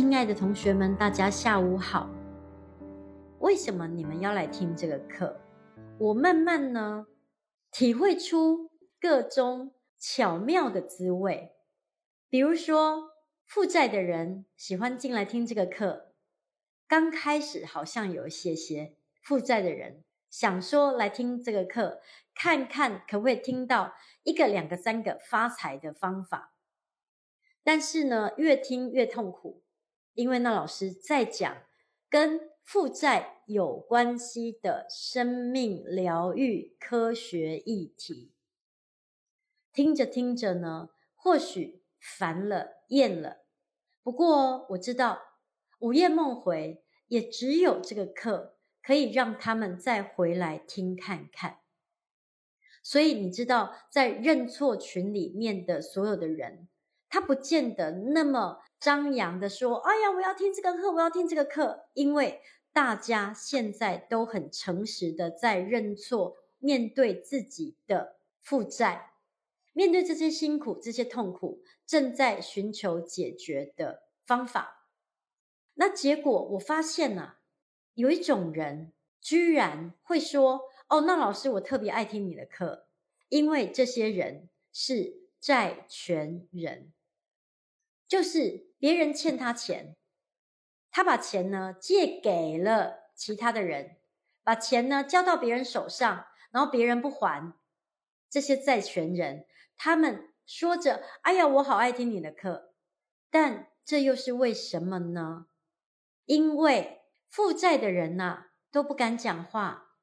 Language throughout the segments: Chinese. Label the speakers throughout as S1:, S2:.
S1: 亲爱的同学们，大家下午好。为什么你们要来听这个课？我慢慢呢，体会出各种巧妙的滋味。比如说，负债的人喜欢进来听这个课。刚开始好像有一些些负债的人想说来听这个课，看看可不可以听到一个、两个、三个发财的方法。但是呢，越听越痛苦。因为那老师在讲跟负债有关系的生命疗愈科学议题，听着听着呢，或许烦了厌了。不过我知道午夜梦回也只有这个课可以让他们再回来听看看。所以你知道，在认错群里面的所有的人，他不见得那么。张扬的说：“哎呀，我要听这个课，我要听这个课，因为大家现在都很诚实的在认错，面对自己的负债，面对这些辛苦、这些痛苦，正在寻求解决的方法。那结果我发现呐、啊，有一种人居然会说：‘哦，那老师，我特别爱听你的课，因为这些人是债权人。’”就是别人欠他钱，他把钱呢借给了其他的人，把钱呢交到别人手上，然后别人不还，这些债权人他们说着：“哎呀，我好爱听你的课。”但这又是为什么呢？因为负债的人呐都不敢讲话，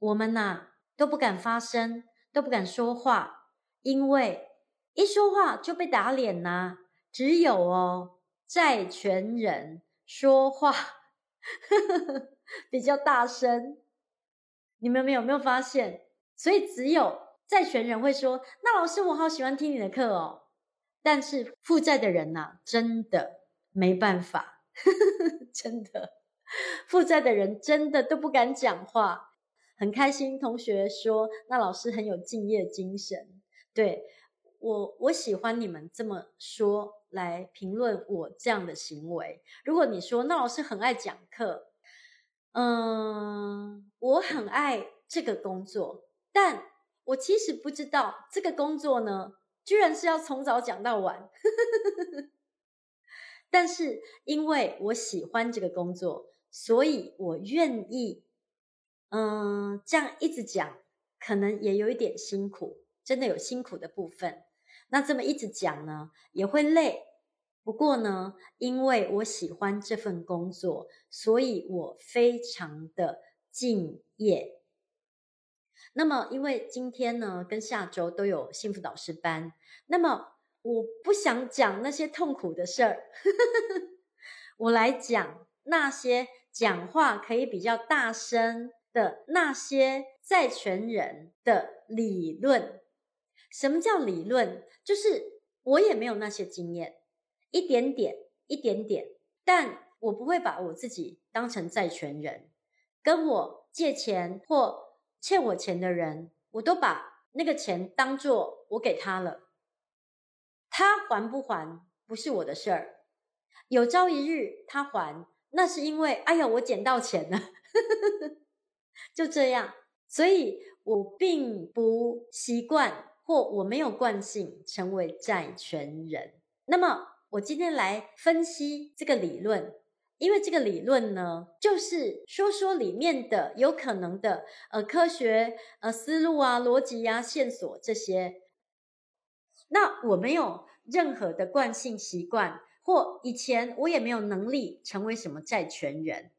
S1: 我们呐都不敢发声，都不敢说话，因为一说话就被打脸呐。只有哦，债权人说话比较大声，你们有没有发现？所以只有债权人会说：“那老师，我好喜欢听你的课哦。”但是负债的人呐，真的没办法，真的，负债的人真的都不敢讲话。很开心，同学说：“那老师很有敬业精神。”对，我，我喜欢你们这么说。来评论我这样的行为。如果你说那老师很爱讲课，嗯，我很爱这个工作，但我其实不知道这个工作呢，居然是要从早讲到晚。但是因为我喜欢这个工作，所以我愿意，嗯，这样一直讲，可能也有一点辛苦，真的有辛苦的部分。那这么一直讲呢，也会累。不过呢，因为我喜欢这份工作，所以我非常的敬业。那么，因为今天呢，跟下周都有幸福导师班，那么我不想讲那些痛苦的事儿，我来讲那些讲话可以比较大声的那些债权人的理论。什么叫理论？就是我也没有那些经验，一点点，一点点，但我不会把我自己当成债权人。跟我借钱或欠我钱的人，我都把那个钱当作我给他了。他还不还不是我的事儿。有朝一日他还，那是因为哎呀，我捡到钱了，就这样。所以我并不习惯。或我没有惯性成为债权人，那么我今天来分析这个理论，因为这个理论呢，就是说说里面的有可能的呃科学呃思路啊、逻辑啊、线索这些。那我没有任何的惯性习惯，或以前我也没有能力成为什么债权人，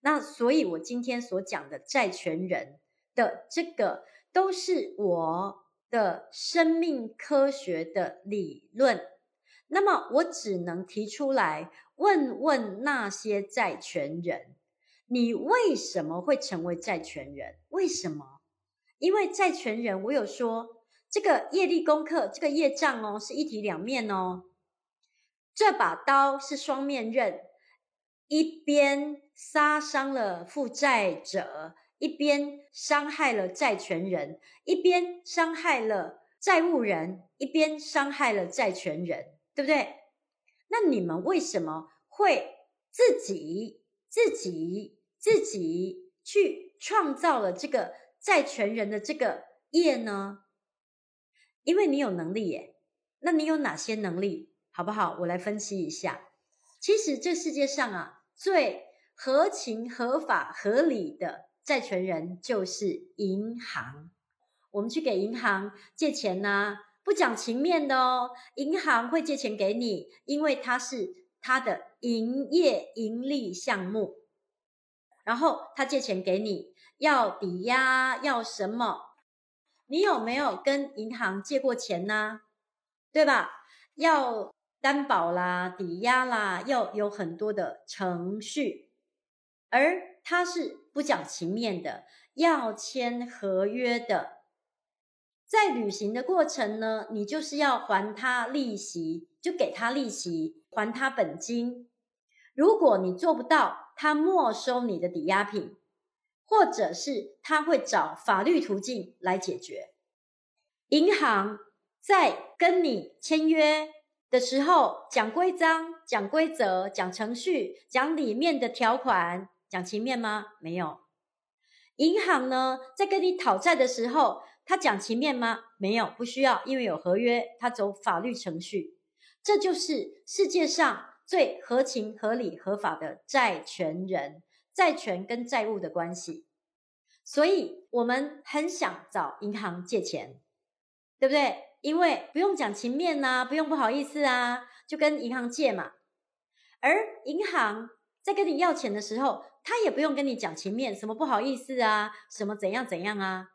S1: 那所以我今天所讲的债权人的这个都是我。的生命科学的理论，那么我只能提出来问问那些债权人：你为什么会成为债权人？为什么？因为债权人，我有说这个业力功课，这个业障哦，是一体两面哦。这把刀是双面刃，一边杀伤了负债者。一边伤害了债权人，一边伤害了债务人，一边伤害了债权人，对不对？那你们为什么会自己、自己、自己去创造了这个债权人的这个业呢？因为你有能力耶，那你有哪些能力？好不好？我来分析一下。其实这世界上啊，最合情、合法、合理的债权人就是银行。我们去给银行借钱呢、不讲情面的哦。银行会借钱给你，因为它是它的营业盈利项目。然后他借钱给你，要抵押，要什么？你有没有跟银行借过钱呢？对吧？要。担保啦，抵押啦，要有很多的程序，而他是不讲情面的，要签合约的。在履行的过程呢，你就是要还他利息，就给他利息，还他本金。如果你做不到，他没收你的抵押品，或者是他会找法律途径来解决。银行在跟你签约的时候讲规章、讲规则、讲程序、讲里面的条款，讲情面吗？没有。银行呢，在跟你讨债的时候，他讲情面吗？没有，不需要，因为有合约，他走法律程序。这就是世界上最合情、合理、合法的债权人，债权跟债务的关系。所以我们很想找银行借钱，对不对？因为不用讲情面呐、啊，不用不好意思啊，就跟银行借嘛。而银行在跟你要钱的时候，他也不用跟你讲情面，什么不好意思啊，什么怎样怎样啊。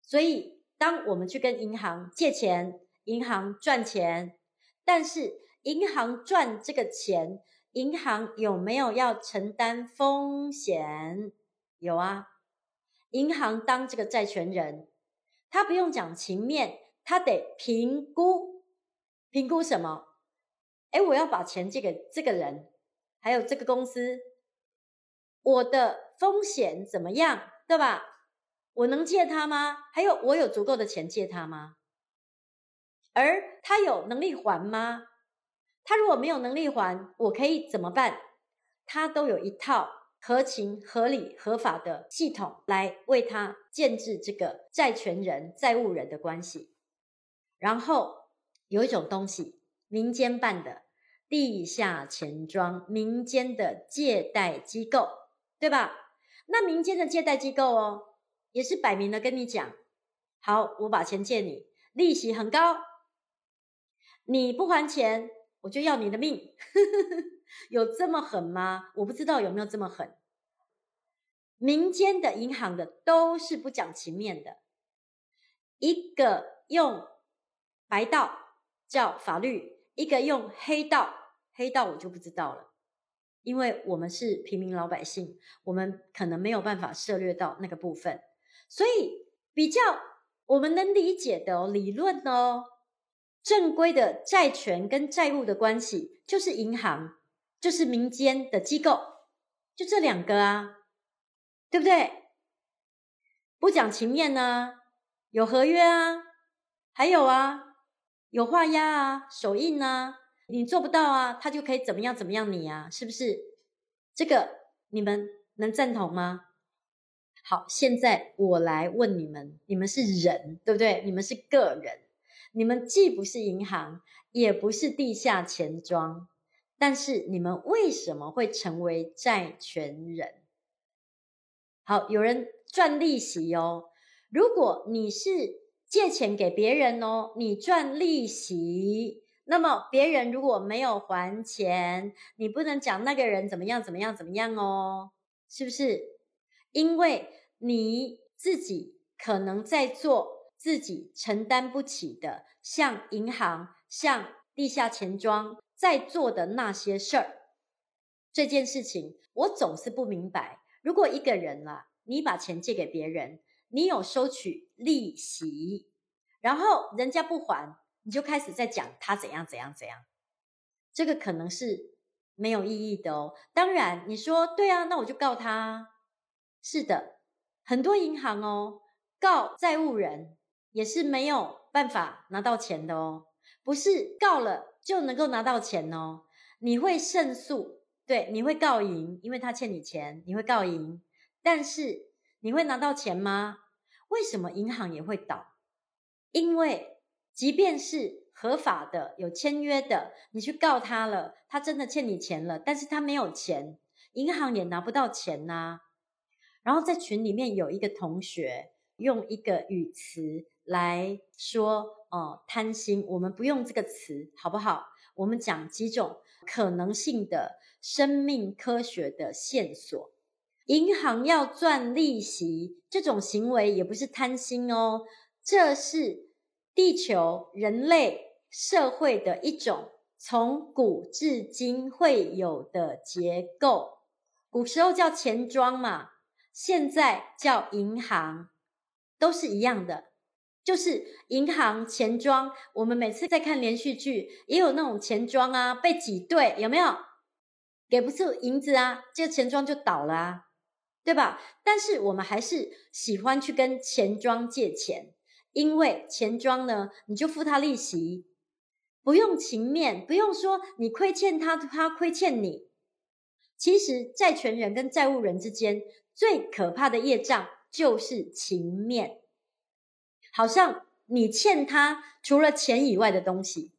S1: 所以，当我们去跟银行借钱，银行赚钱，但是银行赚这个钱，银行有没有要承担风险？有啊，银行当这个债权人，他不用讲情面。他得评估，评估什么？诶，我要把钱借给这个人，还有这个公司，我的风险怎么样，对吧？我能借他吗？还有，我有足够的钱借他吗？而他有能力还吗？他如果没有能力还，我可以怎么办？他都有一套合情、合理、合法的系统来为他建置这个债权人、债务人的关系。然后有一种东西，民间办的地下钱庄，民间的借贷机构，对吧？那民间的借贷机构哦，也是摆明了跟你讲，好，我把钱借你，利息很高，你不还钱，我就要你的命。有这么狠吗？我不知道有没有这么狠。民间的银行的都是不讲情面的，一个用。白道叫法律，一个用黑道，黑道我就不知道了，因为我们是平民老百姓，我们可能没有办法涉猎到那个部分，所以比较我们能理解的理论哦，正规的债权跟债务的关系就是银行，就是民间的机构，就这两个啊，对不对？不讲情面呢，有合约啊，还有啊。有画押啊，手印啊，你做不到啊，他就可以怎么样怎么样你啊，是不是？这个你们能赞同吗？好，现在我来问你们，你们是人，对不对？你们是个人，你们既不是银行，也不是地下钱庄，但是你们为什么会成为债权人？好，有人赚利息哦。如果你是。借钱给别人哦，你赚利息。那么别人如果没有还钱，你不能讲那个人怎么样怎么样怎么样哦，是不是？因为你自己可能在做自己承担不起的，像银行、像地下钱庄在做的那些事儿。这件事情我总是不明白。如果一个人啊，你把钱借给别人。你有收取利息，然后人家不还，你就开始在讲他怎样怎样怎样，这个可能是没有意义的哦。当然，你说对啊，那我就告他。是的，很多银行哦，告债务人也是没有办法拿到钱的哦，不是告了就能够拿到钱哦。你会胜诉，对，你会告赢，因为他欠你钱，你会告赢。但是你会拿到钱吗？为什么银行也会倒？因为即便是合法的、有签约的，你去告他了，他真的欠你钱了，但是他没有钱，银行也拿不到钱呐、然后在群里面有一个同学用一个语词来说，哦，贪心，我们不用这个词，好不好？我们讲几种可能性的生命科学的线索。银行要赚利息，这种行为也不是贪心哦，这是地球人类社会的一种从古至今会有的结构。古时候叫钱庄嘛，现在叫银行，都是一样的。就是银行钱庄，我们每次在看连续剧，也有那种钱庄啊，被挤兑，有没有？给不出银子啊，这个钱庄就倒了啊，对吧？但是我们还是喜欢去跟钱庄借钱，因为钱庄呢，你就付他利息，不用情面，不用说你亏欠他，他亏欠你。其实债权人跟债务人之间最可怕的业障就是情面。好像你欠他除了钱以外的东西，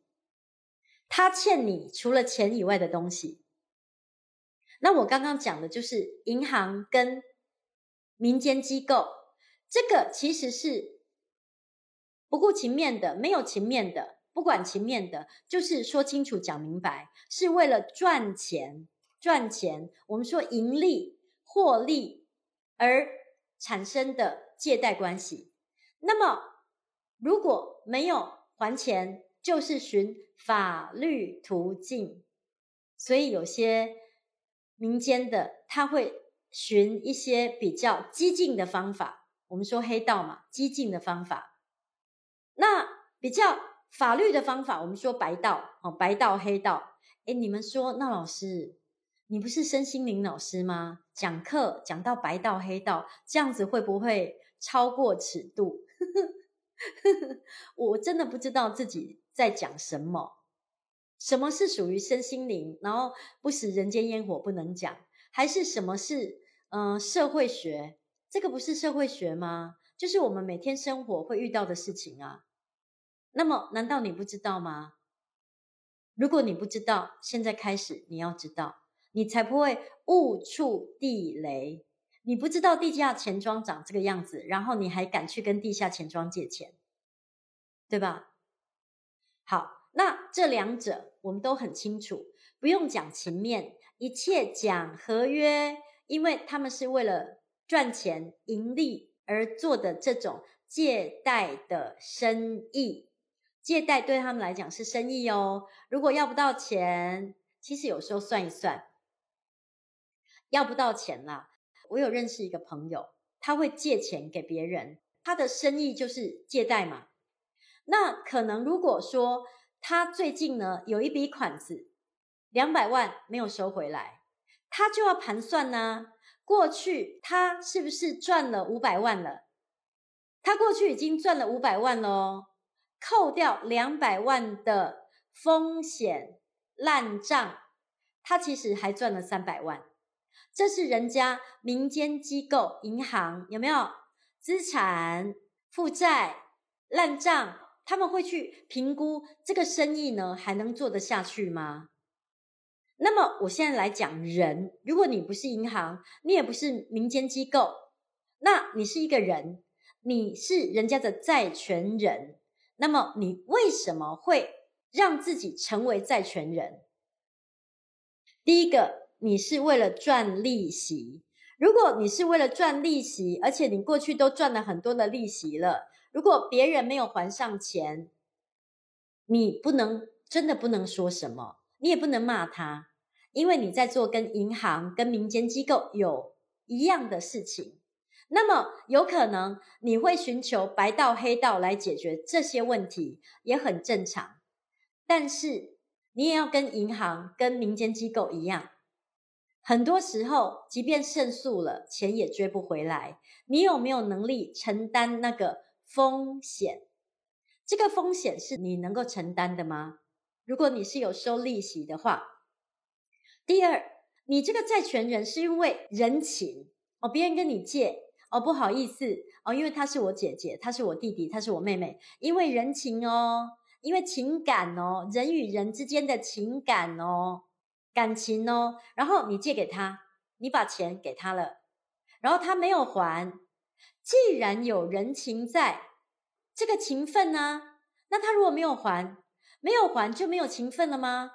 S1: 他欠你除了钱以外的东西。那我刚刚讲的就是银行跟民间机构，这个其实是不顾情面的，没有情面的，不管情面的，就是说清楚讲明白，是为了赚钱，赚钱。我们说盈利、获利而产生的借贷关系。那么，如果没有还钱，就是寻法律途径。所以有些民间的他会寻一些比较激进的方法。我们说黑道嘛，激进的方法。那比较法律的方法，我们说白道哦，白道黑道。诶，你们说，那老师，你不是身心灵老师吗？讲课讲到白道黑道，这样子会不会？超过尺度，我真的不知道自己在讲什么。什么是属于身心灵？然后不食人间烟火不能讲，还是什么是嗯、社会学？这个不是社会学吗？就是我们每天生活会遇到的事情啊。那么难道你不知道吗？如果你不知道，现在开始你要知道，你才不会误触地雷。你不知道地下钱庄长这个样子，然后你还敢去跟地下钱庄借钱，对吧？好，那这两者我们都很清楚，不用讲情面，一切讲合约，因为他们是为了赚钱盈利而做的这种借贷的生意，借贷对他们来讲是生意哦。如果要不到钱，其实有时候算一算，要不到钱了。我有认识一个朋友，他会借钱给别人，他的生意就是借贷嘛。那可能如果说他最近呢有一笔款子，两百万没有收回来，他就要盘算呢，过去他是不是赚了五百万了？他过去已经赚了五百万喽，扣掉两百万的风险烂账，他其实还赚了三百万。这是人家民间机构、银行有没有资产负债烂账？他们会去评估这个生意呢，还能做得下去吗？那么我现在来讲人，如果你不是银行，你也不是民间机构，那你是一个人，你是人家的债权人，那么你为什么会让自己成为债权人？第一个。你是为了赚利息，如果你是为了赚利息，而且你过去都赚了很多的利息了，如果别人没有还上钱，你不能，真的不能说什么，你也不能骂他，因为你在做跟银行、跟民间机构有一样的事情，那么有可能你会寻求白道黑道来解决这些问题，也很正常，但是你也要跟银行、跟民间机构一样。很多时候，即便胜诉了，钱也追不回来。你有没有能力承担那个风险？这个风险是你能够承担的吗？如果你是有收利息的话，第二，你这个债权人是因为人情哦，别人跟你借哦，不好意思哦，因为他是我姐姐，他是我弟弟，他是我妹妹，因为人情哦，因为情感哦，人与人之间的情感哦，感情哦，然后你借给他，你把钱给他了，然后他没有还，既然有人情在，这个情分呢，那他如果没有还，没有还就没有情分了吗？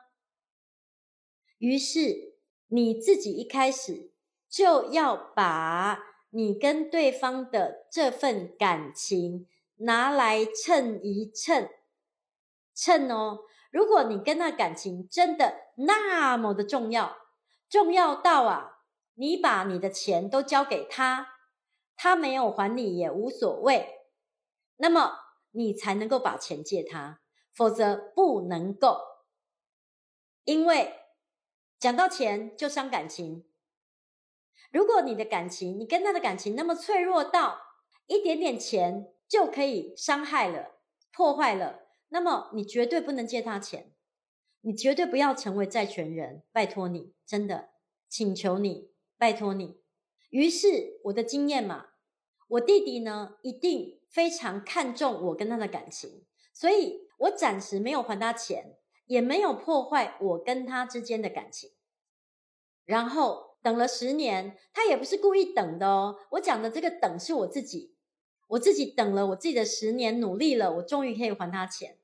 S1: 于是。你自己一开始就要把你跟对方的这份感情拿来称一称，称哦。如果你跟那感情真的那么的重要，重要到啊，你把你的钱都交给他，他没有还你也无所谓，那么你才能够把钱借他，否则不能够，因为。讲到钱就伤感情。如果你的感情，你跟他的感情那么脆弱到一点点钱就可以伤害了、破坏了，那么你绝对不能借他钱，你绝对不要成为债权人，拜托你，真的，请求你，拜托你。于是我的经验嘛，我弟弟呢一定非常看重我跟他的感情，所以我暂时没有还他钱。也没有破坏我跟他之间的感情，然后等了十年，他也不是故意等的哦。我讲的这个等是我自己，我自己等了我自己的十年，努力了，我终于可以还他钱。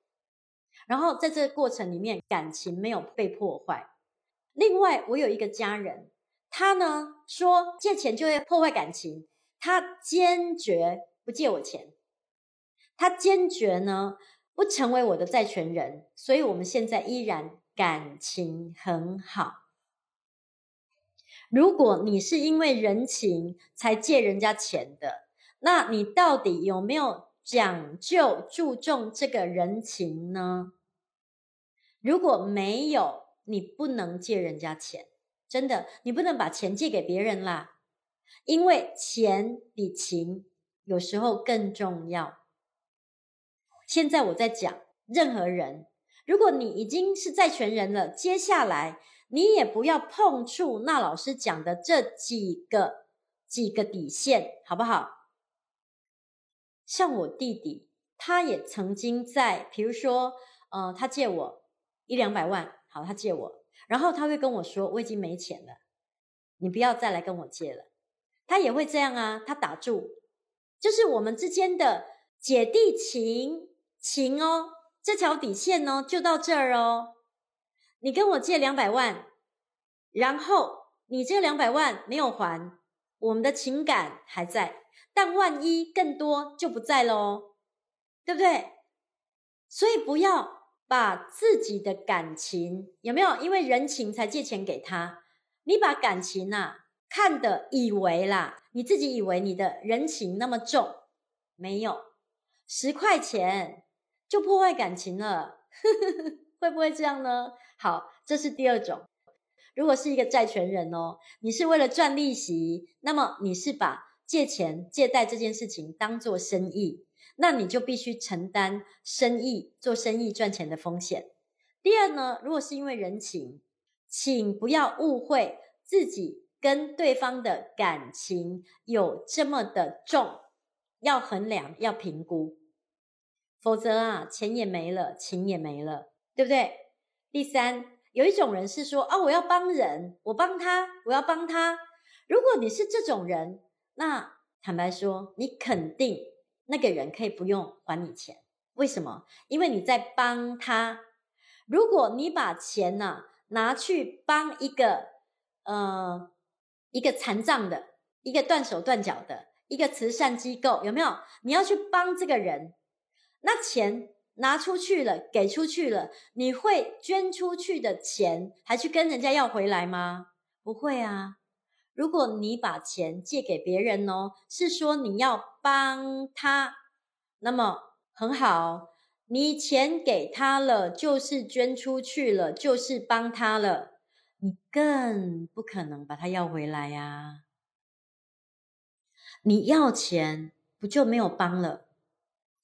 S1: 然后在这个过程里面，感情没有被破坏。另外，我有一个家人，他呢说借钱就会破坏感情，他坚决不借我钱，他坚决呢。不成为我的债权人，所以我们现在依然感情很好。如果你是因为人情才借人家钱的，那你到底有没有讲究、注重这个人情呢？如果没有，你不能借人家钱，真的，你不能把钱借给别人啦，因为钱比情有时候更重要。现在我在讲，任何人，如果你已经是债权人了，接下来你也不要碰触那老师讲的这几个几个底线，好不好？像我弟弟，他也曾经在，比如说，呃，他借我一两百万，好，他借我，然后他会跟我说，我已经没钱了，你不要再来跟我借了。他也会这样啊，他打住，就是我们之间的姐弟情。情哦，这条底线哦，就到这儿哦。你跟我借两百万，然后你这两百万没有还，我们的情感还在，但万一更多就不在喽，对不对？所以不要把自己的感情有没有因为人情才借钱给他，你把感情呐、啊、看得以为啦，你自己以为你的人情那么重，没有十块钱。就破坏感情了，会不会这样呢？好，这是第二种。如果是一个债权人哦，你是为了赚利息，那么你是把借钱、借贷这件事情当做生意，那你就必须承担生意、做生意赚钱的风险。第二呢，如果是因为人情，请不要误会自己跟对方的感情有这么的重，要衡量，要评估。否则啊，钱也没了，情也没了，对不对？第三，有一种人是说啊，我要帮人，我帮他，我要帮他。如果你是这种人，那坦白说，你肯定那个人可以不用还你钱。为什么？因为你在帮他。如果你把钱呢、拿去帮一个呃一个残障的、一个断手断脚的、一个慈善机构，有没有？你要去帮这个人。那钱拿出去了，给出去了，你会捐出去的钱还去跟人家要回来吗？不会啊。如果你把钱借给别人哦，是说你要帮他，那么很好，你钱给他了，就是捐出去了，就是帮他了，你更不可能把他要回来呀。你要钱，不就没有帮了？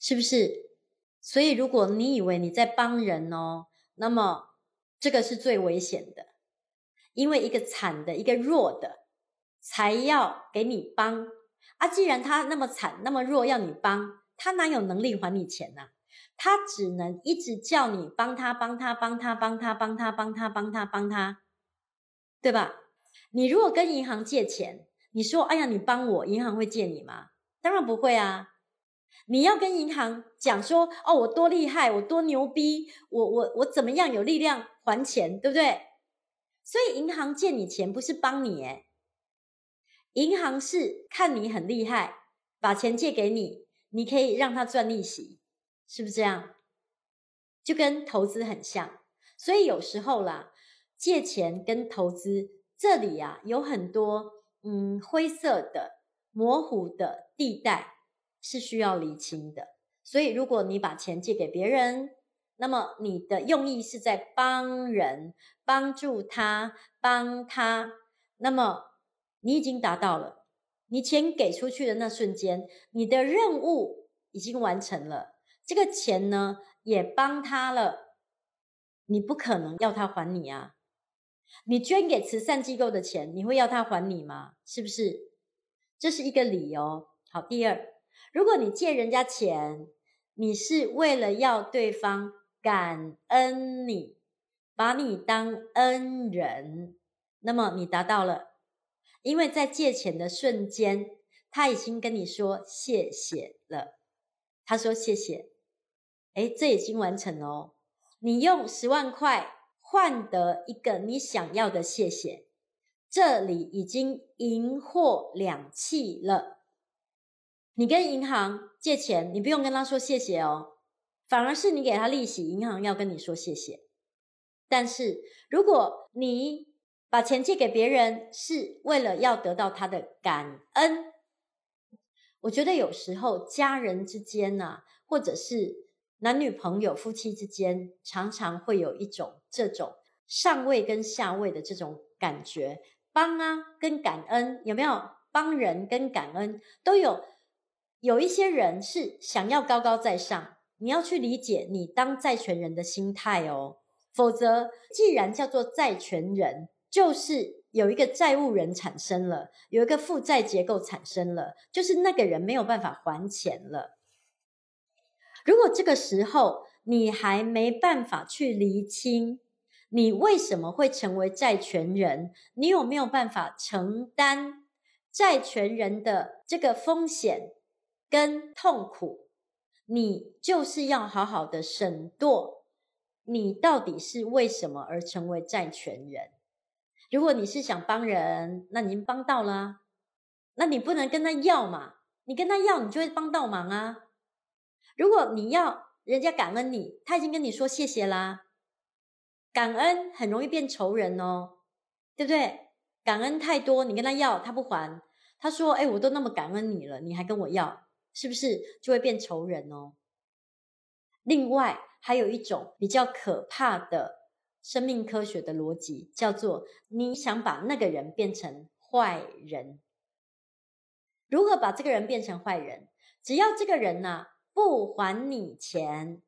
S1: 是不是？所以，如果你以为你在帮人哦，那么这个是最危险的，因为一个惨的、一个弱的，才要给你帮啊！既然他那么惨、那么弱，要你帮，他哪有能力还你钱呢？他只能一直叫你帮他、帮他、帮他、帮他、帮他、帮他、帮他、帮他，对吧？你如果跟银行借钱，你说：“哎呀，你帮我，银行会借你吗？”当然不会啊！你要跟银行讲说：“哦，我多厉害，我多牛逼，我我我怎么样有力量还钱，对不对？”所以银行借你钱不是帮你，诶，银行是看你很厉害，把钱借给你，你可以让他赚利息，是不是这样？就跟投资很像。所以有时候啦，借钱跟投资这里啊，有很多嗯灰色的、模糊的地带是需要厘清的。所以如果你把钱借给别人，那么你的用意是在帮人，帮助他，帮他。那么你已经达到了，你钱给出去的那瞬间，你的任务已经完成了。这个钱呢，也帮他了。你不可能要他还你啊！你捐给慈善机构的钱，你会要他还你吗？是不是？这是一个理由。好，第二，如果你借人家钱，你是为了要对方。感恩你，把你当恩人，那么你达到了，因为在借钱的瞬间，他已经跟你说谢谢了。他说谢谢，哎，这已经完成哦。你用十万块换得一个你想要的谢谢，这里已经银货两訖了。你跟银行借钱，你不用跟他说谢谢哦。反而是你给他利息，银行要跟你说谢谢。但是如果你把钱借给别人，是为了要得到他的感恩，我觉得有时候家人之间、啊，或者是男女朋友、夫妻之间，常常会有一种这种上位跟下位的这种感觉，帮啊跟感恩有没有？帮人跟感恩都有，有一些人是想要高高在上。你要去理解你当债权人的心态哦，否则既然叫做债权人，就是有一个债务人产生了，有一个负债结构产生了，就是那个人没有办法还钱了。如果这个时候你还没办法去厘清你为什么会成为债权人，你有没有办法承担债权人的这个风险跟痛苦？你就是要好好的审度，你到底是为什么而成为债权人？如果你是想帮人，那您帮到了，那你不能跟他要嘛？你跟他要，你就会帮倒忙啊。如果你要人家感恩你，他已经跟你说谢谢啦。感恩很容易变仇人哦，对不对？感恩太多，你跟他要，他不还，他说：“哎，我都那么感恩你了，你还跟我要。”是不是就会变仇人哦？另外，还有一种比较可怕的生命科学的逻辑，叫做你想把那个人变成坏人。如何把这个人变成坏人？只要这个人呢，不还你钱，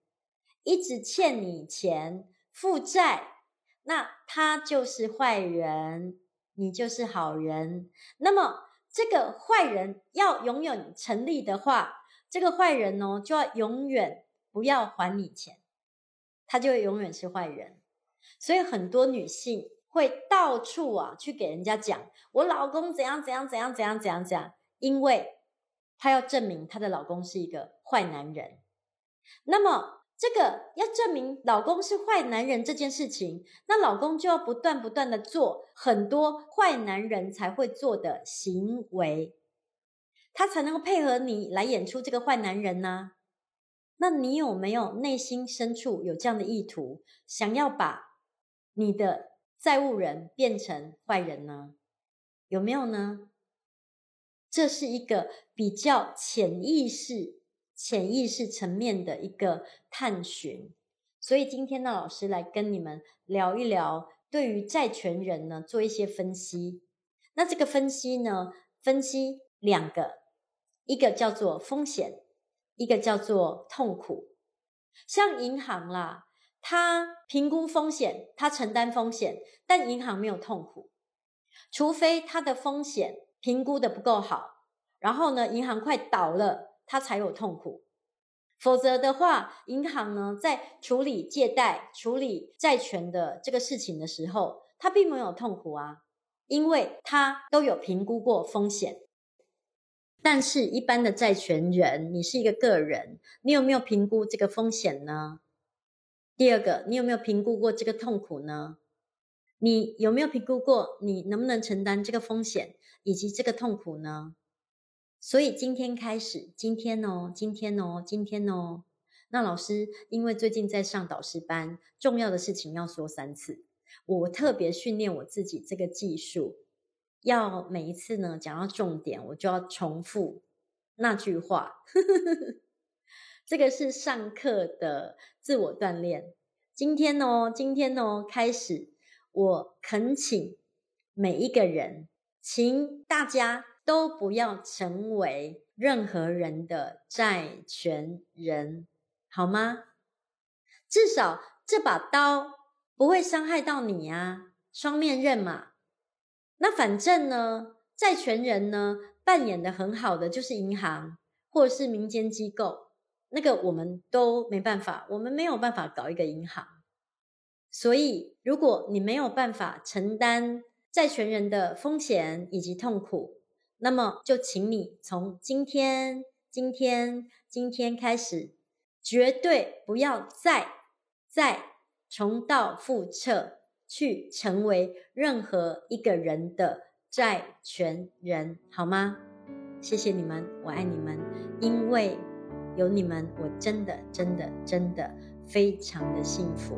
S1: 一直欠你钱，负债，那他就是坏人，你就是好人。那么。这个坏人要永远成立的话，这个坏人哦，就要永远不要还你钱，他就永远是坏人。所以很多女性会到处啊去给人家讲，我老公怎样怎样怎样怎样怎样怎样，因为她要证明她的老公是一个坏男人。那么。这个要证明老公是坏男人这件事情，那老公就要不断不断的做很多坏男人才会做的行为，他才能够配合你来演出这个坏男人呢？那你有没有内心深处有这样的意图，想要把你的债务人变成坏人呢？有没有呢？这是一个比较潜意识。潜意识层面的一个探寻，所以今天呢，老师来跟你们聊一聊，对于债权人呢做一些分析。那这个分析呢，分析两个，一个叫做风险，一个叫做痛苦。像银行啦，他评估风险，他承担风险，但银行没有痛苦，除非他的风险评估的不够好，然后呢，银行快倒了，他才有痛苦。否则的话，银行呢，在处理借贷、处理债权的这个事情的时候，他并没有痛苦啊，因为他都有评估过风险。但是，一般的债权人，你是一个个人，你有没有评估这个风险呢？第二个，你有没有评估过这个痛苦呢？你有没有评估过你能不能承担这个风险以及这个痛苦呢？所以今天开始，今天哦，今天哦，今天哦，那老师因为最近在上导师班，重要的事情要说三次，我特别训练我自己这个技术，要每一次呢讲到重点，我就要重复那句话。这个是上课的自我锻炼。今天哦，今天哦，开始，我恳请每一个人，请大家都不要成为任何人的债权人，好吗？至少这把刀不会伤害到你啊，双面刃嘛。那反正呢，债权人呢，扮演的很好的就是银行或者是民间机构。那个我们都没办法，我们没有办法搞一个银行，所以如果你没有办法承担债权人的风险以及痛苦，那么就请你从今天、今天、今天开始，绝对不要再再重蹈覆辙去成为任何一个人的债权人，好吗？谢谢你们，我爱你们，因为。有你们，我真的、真的、真的非常的幸福。